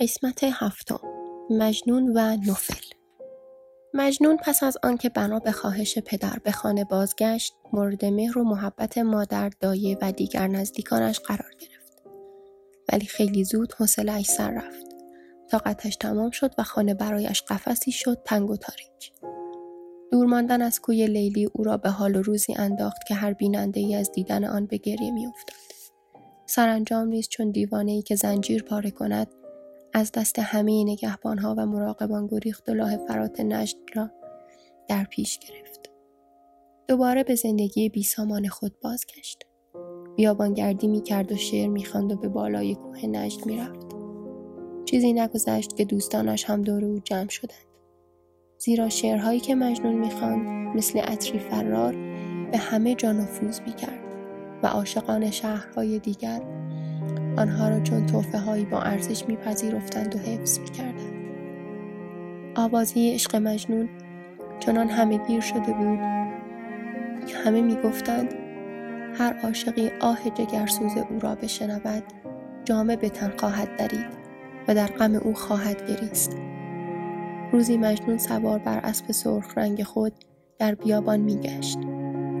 قسمت هفتم. مجنون و نوفل. مجنون پس از آنکه بنا به خواهش پدر به خانه بازگشت مورد مهر و محبت مادر دایه و دیگر نزدیکانش قرار گرفت. ولی خیلی زود حوصلهاش سر رفت. طاقتش تمام شد و خانه برایش قفسی شد تنگ و تاریک. دور ماندن از کوی لیلی او را به حال و روزی انداخت که هر بیننده ای از دیدن آن به گریه میافتاد. سرانجام نیز چون دیوانه ای که زنجیر پاره کند از دست همه نگهبانها و مراقبان گریخت و لاه فرات نجد را در پیش گرفت. دوباره به زندگی بیسامان خود بازگشت. بیابانگردی می کرد و شعر می و به بالای کوه نجد می رفت. چیزی نگذشت که دوستانش هم دور او جمع شدند. زیرا شعرهایی که مجنون می‌خواند مثل عطری فرار به همه جا نفوذ می‌کرد و عاشقان شهرهای دیگر آنها را چون توفه هایی با ارزش میپذیرفتند و حفظ می‌کردند. آوازی عشق مجنون چنان همه گیر شده بود. که همه می‌گفتند هر عاشقی آه جگرسوز او را بشنود جامه به تن خواهد درید و در غم او خواهد گریست. روزی مجنون سوار بر اسب سرخ رنگ خود در بیابان میگشت.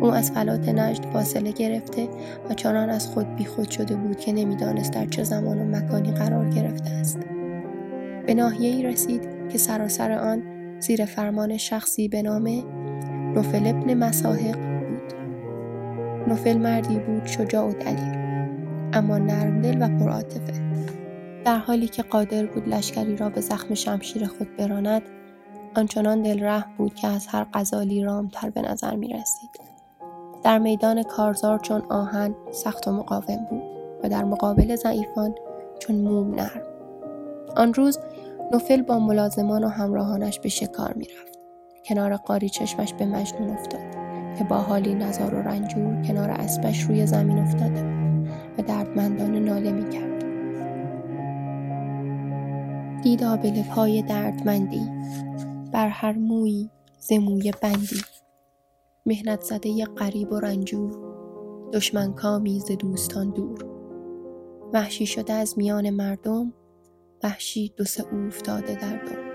او از فلات نجد فاصله گرفته و چنان از خود بیخود شده بود که نمی‌دانست در چه زمان و مکانی قرار گرفته است. به ناحیه ای رسید که سراسر آن زیر فرمان شخصی به نام نوفل ابن مساحق بود. نوفل مردی بود شجاع و دلیر اما نرمدل و پرعاطفه. در حالی که قادر بود لشکری را به زخم شمشیر خود براند آنچنان دلره بود که از هر غزالی رامتر به نظر می رسید. در میدان کارزار چون آهن سخت و مقاوم بود و در مقابل ضعیفان چون موم نرم. آن روز نوفل با ملازمان و همراهانش به شکار می‌رفت. کنار قاری چشمش به مجنون افتاد که با حالی نزار و رنجور کنار اسبش روی زمین افتاده بود و دردمندانه ناله می‌کرد. دید آبله پای دردمندی. بر هر مویی زموی بندی. مهنت زده قریب و رنجور دشمن کامی ز دوستان دور. وحشی شده از میان مردم وحشی دو سه افتاده در دم.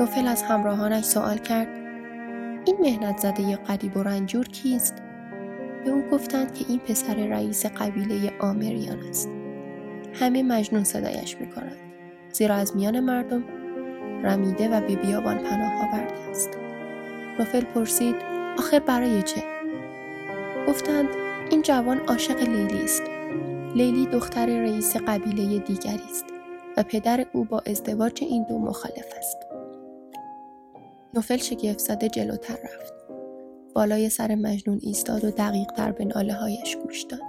نوفل از همراهانش سوال کرد این مهنت زده قریب و رنجور کیست؟ به او گفتند که این پسر رئیس قبیله آمریان است. همه مجنون صدایش می‌کنند زیرا از میان مردم رمیده و به بیابان پناه آورده است. نوفل پرسید آخر برای چه؟ گفتند این جوان عاشق لیلی است. لیلی دختر رئیس قبیله دیگری است و پدر او با ازدواج این دو مخالف است. نوفل شگفت زده جلوتر رفت. بالای سر مجنون ایستاد و دقیق تر به ناله هایش گوش داد.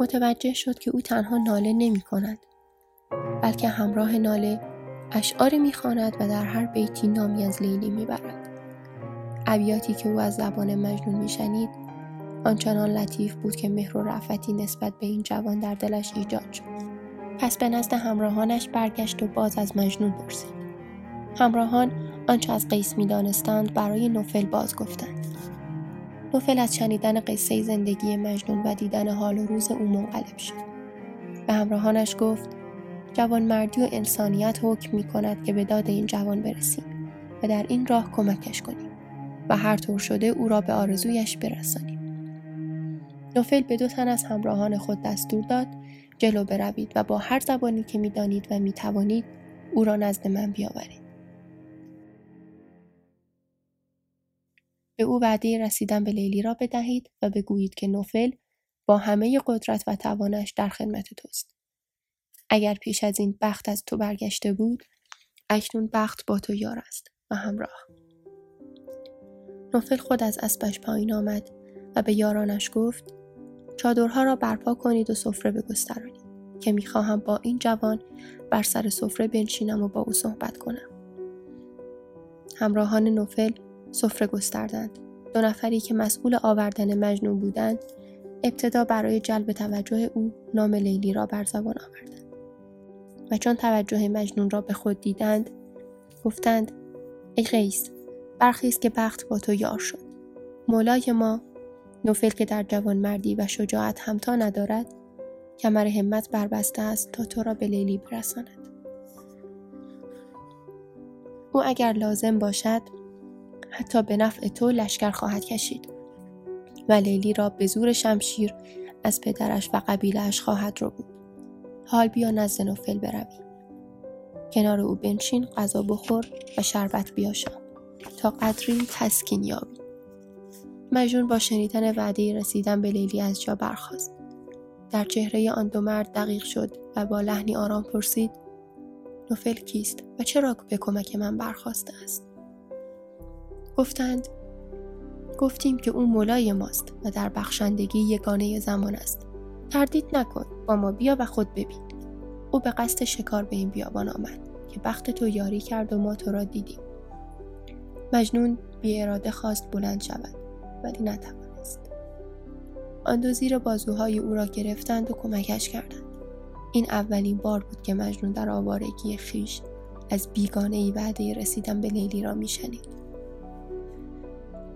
متوجه شد که او تنها ناله نمی کند بلکه همراه ناله اشعاری می‌خواند و در هر بیتی نامی از لیلی می‌برد ابیاتی که او از زبان مجنون میشنید آنچنان لطیف بود که مهر و رفتی نسبت به این جوان در دلش ایجاد شد. پس به نزد همراهانش برگشت و باز از مجنون پرسید. همراهان آنچه از قیس می‌دانستند برای نوفل باز گفتند. نوفل از شنیدن قصه زندگی مجنون و دیدن حال و روز او منقلب شد. به همراهانش گفت جوان مردی و انسانیت حکم می کند که به داد این جوان برسیم و در این راه کمکش کنیم. و هر طور شده او را به آرزویش برسانیم. نوفل به دو تن از همراهان خود دستور داد جلو بروید و با هر زبانی که می‌دانید و می‌توانید او را نزد من بیاورید. به او وعده رسیدن به لیلی را بدهید و بگویید که نوفل با همه قدرت و توانش در خدمت توست. اگر پیش از این بخت از تو برگشته بود، اکنون بخت با تو یار است و همراه. نوفل خود از اسبش پایین آمد و به یارانش گفت چادرها را برپا کنید و سفره بگسترانید که می‌خواهم با این جوان بر سر سفره بنشینم و با او صحبت کنم. همراهان نوفل سفره گستردند. دو نفری که مسئول آوردن مجنون بودند ابتدا برای جلب توجه او نام لیلی را بر زبان آوردند. و چون توجه مجنون را به خود دیدند گفتند ای قیس برخیز که بخت با تو یار شد مولای ما نوفل که در جوانمردی و شجاعت همتا ندارد کمر همت بربسته است تا تو را به لیلی برساند او اگر لازم باشد حتی به نفع تو لشکر خواهد کشید و لیلی را به زور شمشیر از پدرش و قبیلش خواهد رو بود. حال بیا نزد نوفل بروی. کنار او بنشین غذا بخور و شربت بیاشام تا قدری تسکین یابی. مجنون با شنیدن وعده رسیدن به لیلی از جا برخاست. در چهره آن دو مرد دقیق شد و با لحنی آرام پرسید نوفل کیست و چرا به کمک من برخواسته است گفتند گفتیم که او مولای ماست و در بخشندگی یگانه زمان است تردید نکن با ما بیا و خود ببین او به قصد شکار به این بیابان آمد که بخت تو یاری کرد و ما تو را دیدیم مجنون بی اراده خواست بلند شود ولی نتوانست. آن دو زیر بازوهای او را گرفتند و کمکش کردند. این اولین بار بود که مجنون در آوارگی خیش از بیگانه ای وعده رسیدن به لیلی را میشنید.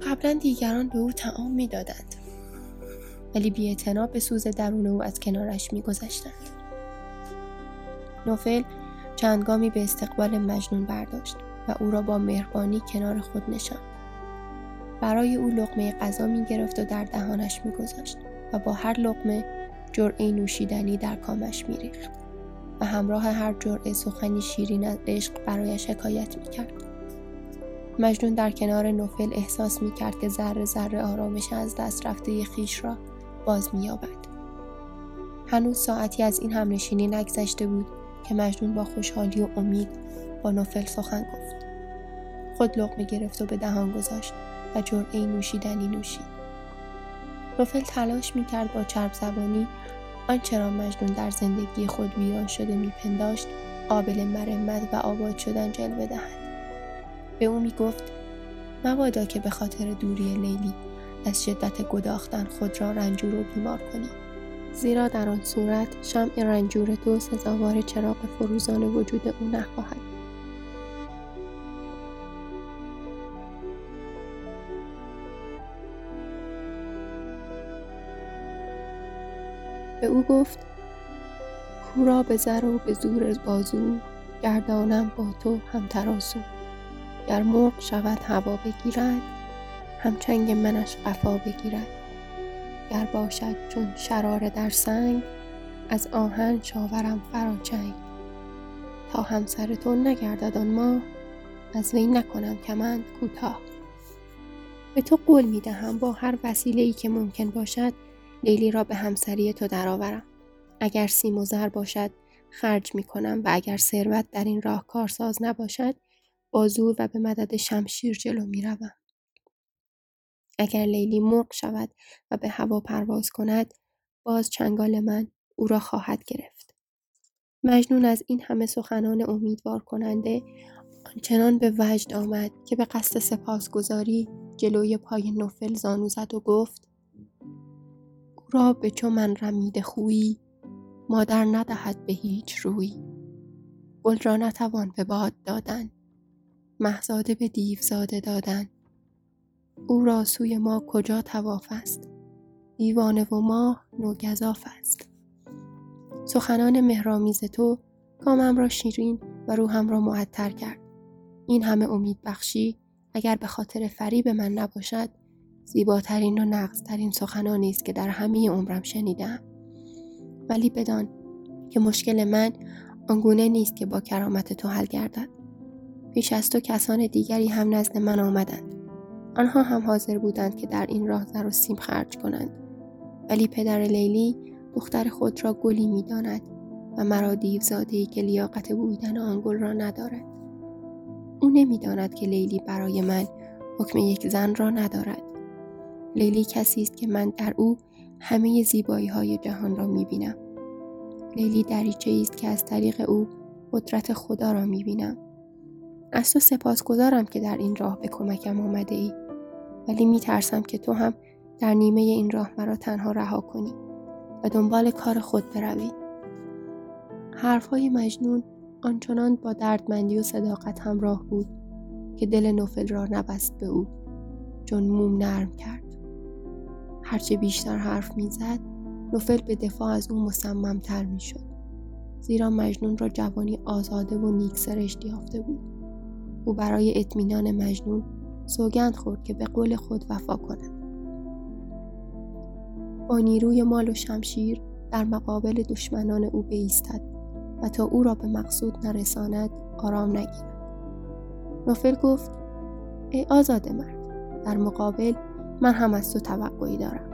قبلا دیگران به او تعام می‌دادند ولی بی به سوز درون او از کنارش میگذشتند. نوفل چندگامی به استقبال مجنون برداشت. و او را با مهربانی کنار خود نشاند برای او لقمه غذا می گرفت و در دهانش می و با هر لقمه جرعه نوشیدنی در کامش می ریخت و همراه هر جرعه سخنی شیرین از عشق برایش حکایت می کرد. مجنون در کنار نوفل احساس می کرد که ذره ذره آرامش از دست رفته خیش را باز می یابد. هنوز ساعتی از این همنشینی نگذشته بود که مجنون با خوشحالی و امید با نوفل سخن گفت. خود لقمه گرفت و به دهان گذاشت و جرعه نوشیدنی نوشید. نوفل تلاش می کرد با چرب زبانی آنچه را مجنون در زندگی خود ویران شده میپنداشت قابل مرمت و آباد شدن جلوه دهد. به او می گفت مبادا که به خاطر دوری لیلی از شدت گداختن خود را رنجور و بیمار کنی. زیرا در آن صورت شمع رنجور تو سزاوار چراغ فروزان وجود او نخواهد به او گفت کورا به زر و به زور بازو گردانم با تو هم ترازو. گر مرغ شود هوا بگیرد همچنگ منش قفا بگیرد. گر باشد چون شرار در سنگ از آهن شاورم فراچنگ تا همسر تو نگردد آن ما از وی نکنم کمند کوتاه. به تو قول می دهم با هر وسیله ای که ممکن باشد لیلی را به همسری تو درآورم اگر سیم و زر باشد خرج می کنم و اگر ثروت در این راه کارساز نباشد با زور و به مدد شمشیر جلو می روم. اگر لیلی مرغ شود و به هوا پرواز کند باز چنگال من او را خواهد گرفت. مجنون از این همه سخنان امیدوار کننده آنچنان به وجد آمد که به قصد سپاسگزاری جلوی پای نوفل زانو زد و گفت را به چو من رمید خویی مادر ندهد به هیچ روی. گل را نتوان به باد دادن محزاده به دیوزاده دادن. او را سوی ما کجا تواف است؟ دیوانه و ما نوگذاف است. سخنان مهرامیز تو کامم را شیرین و روحم را معطر کرد. این همه امید بخشی اگر به خاطر فریب من نباشد زیباترین و نقصترین سخنانی است که در همه عمرم شنیدم. ولی بدان که مشکل من آنگونه نیست که با کرامت تو حل گردد. پیش از تو کسان دیگری هم نزد من آمدند. آنها هم حاضر بودند که در این راه زر و سیم خرج کنند. ولی پدر لیلی دختر خود را گلی می‌داند و مرا دیوزادهای که لیاقت بودن آن گل را ندارد. او نمی‌داند که لیلی برای من حکم یک زن را ندارد. لیلی کسی است که من در او همه زیبایی های جهان را می بینم. لیلی دریچه است که از طریق او قدرت خدا را می بینم. از تو سپاسگزارم که در این راه به کمکم آمده ای. ولی می ترسم که تو هم در نیمه این راه مرا تنها رها کنی و دنبال کار خود بروی. حرفهای مجنون آنچنان با دردمندی و صداقت همراه بود که دل نوفل را نبست به او چون موم نرم کرد هرچه بیشتر حرف می‌زد نوفل به دفاع از او مصممتر می‌شد. زیرا مجنون را جوانی آزاده و نیک سرشت یافته بود. او برای اطمینان مجنون سوگند خورد که به قول خود وفا کند. با نیروی مال و شمشیر در مقابل دشمنان او بیستد و تا او را به مقصود نرساند آرام نگیرد. نوفل گفت ای آزاد مرد در مقابل من هم از تو توقعی دارم.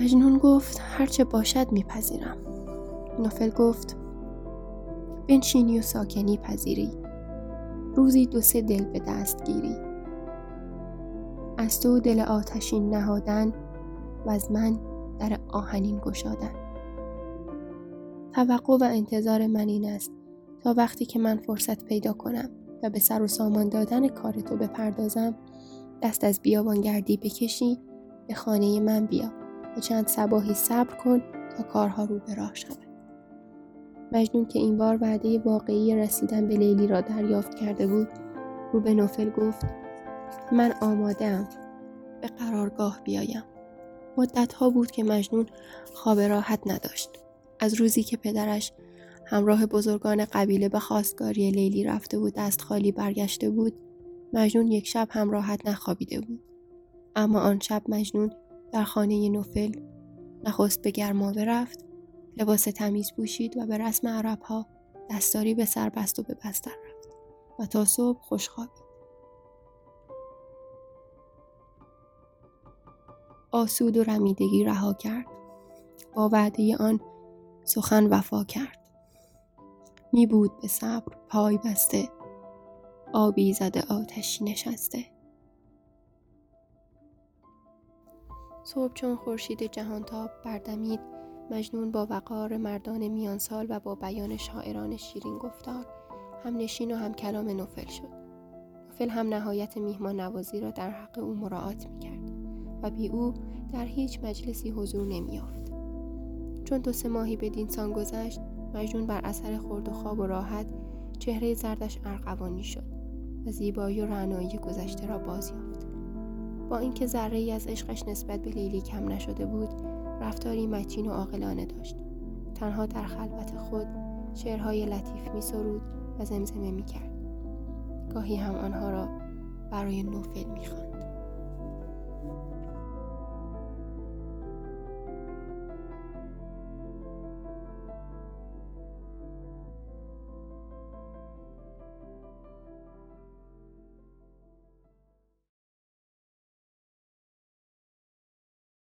مجنون گفت هرچه باشد میپذیرم. نوفل گفت بنشینی و ساکنی پذیری. روزی دو سه دل به دست گیری. از تو دل آتشین نهادن و از من در آهنین گشادن. توقع و انتظار من این است تا وقتی که من فرصت پیدا کنم و به سر و سامان دادن کار تو بپردازم دست از بیابانگردی بکشی به خانه من بیا و چند سباهی صبر کن تا کارها رو به راه شود. مجنون که این بار وعده واقعی رسیدن به لیلی را دریافت کرده بود رو به نوفل گفت من آماده به قرارگاه بیایم. مدت ها بود که مجنون خواب راحت نداشت. از روزی که پدرش همراه بزرگان قبیله به خواستگاری لیلی رفته بود دست خالی برگشته بود مجنون یک شب هم راحت نخوابیده بود اما آن شب مجنون در خانه نوفل نخست به گرماوه رفت لباس تمیز پوشید و به رسم عرب ها دستاری به سر بست و به بستر رفت و تا صبح خوش خوابید. آسود و رمیدگی رها کرد. با وعده آن سخن وفا کرد. می بود به صبر پای بسته آبی زده آتشی نشسته. صبح چون خورشید جهانتاب بردمید مجنون با وقار مردان میان سال و با بیان شاعران شیرین گفتار. هم نشین و هم کلام نوفل شد. نوفل هم نهایت میهمان نوازی را در حق او مراعات می کرد و بی او در هیچ مجلسی حضور نمی یافت. چون دو سه ماهی به دینسان گذشت مجنون بر اثر خورد و خواب و راحت چهره زردش ارغوانی شد. زیبایی و رعنایی گذشته را باز یافت. با اینکه ذره ای از عشقش نسبت به لیلی کم نشده بود رفتاری متین و عاقلانه داشت. تنها در خلوت خود شعرهای لطیف می سرود و زمزمه می کرد گاهی هم آنها را برای نوفل می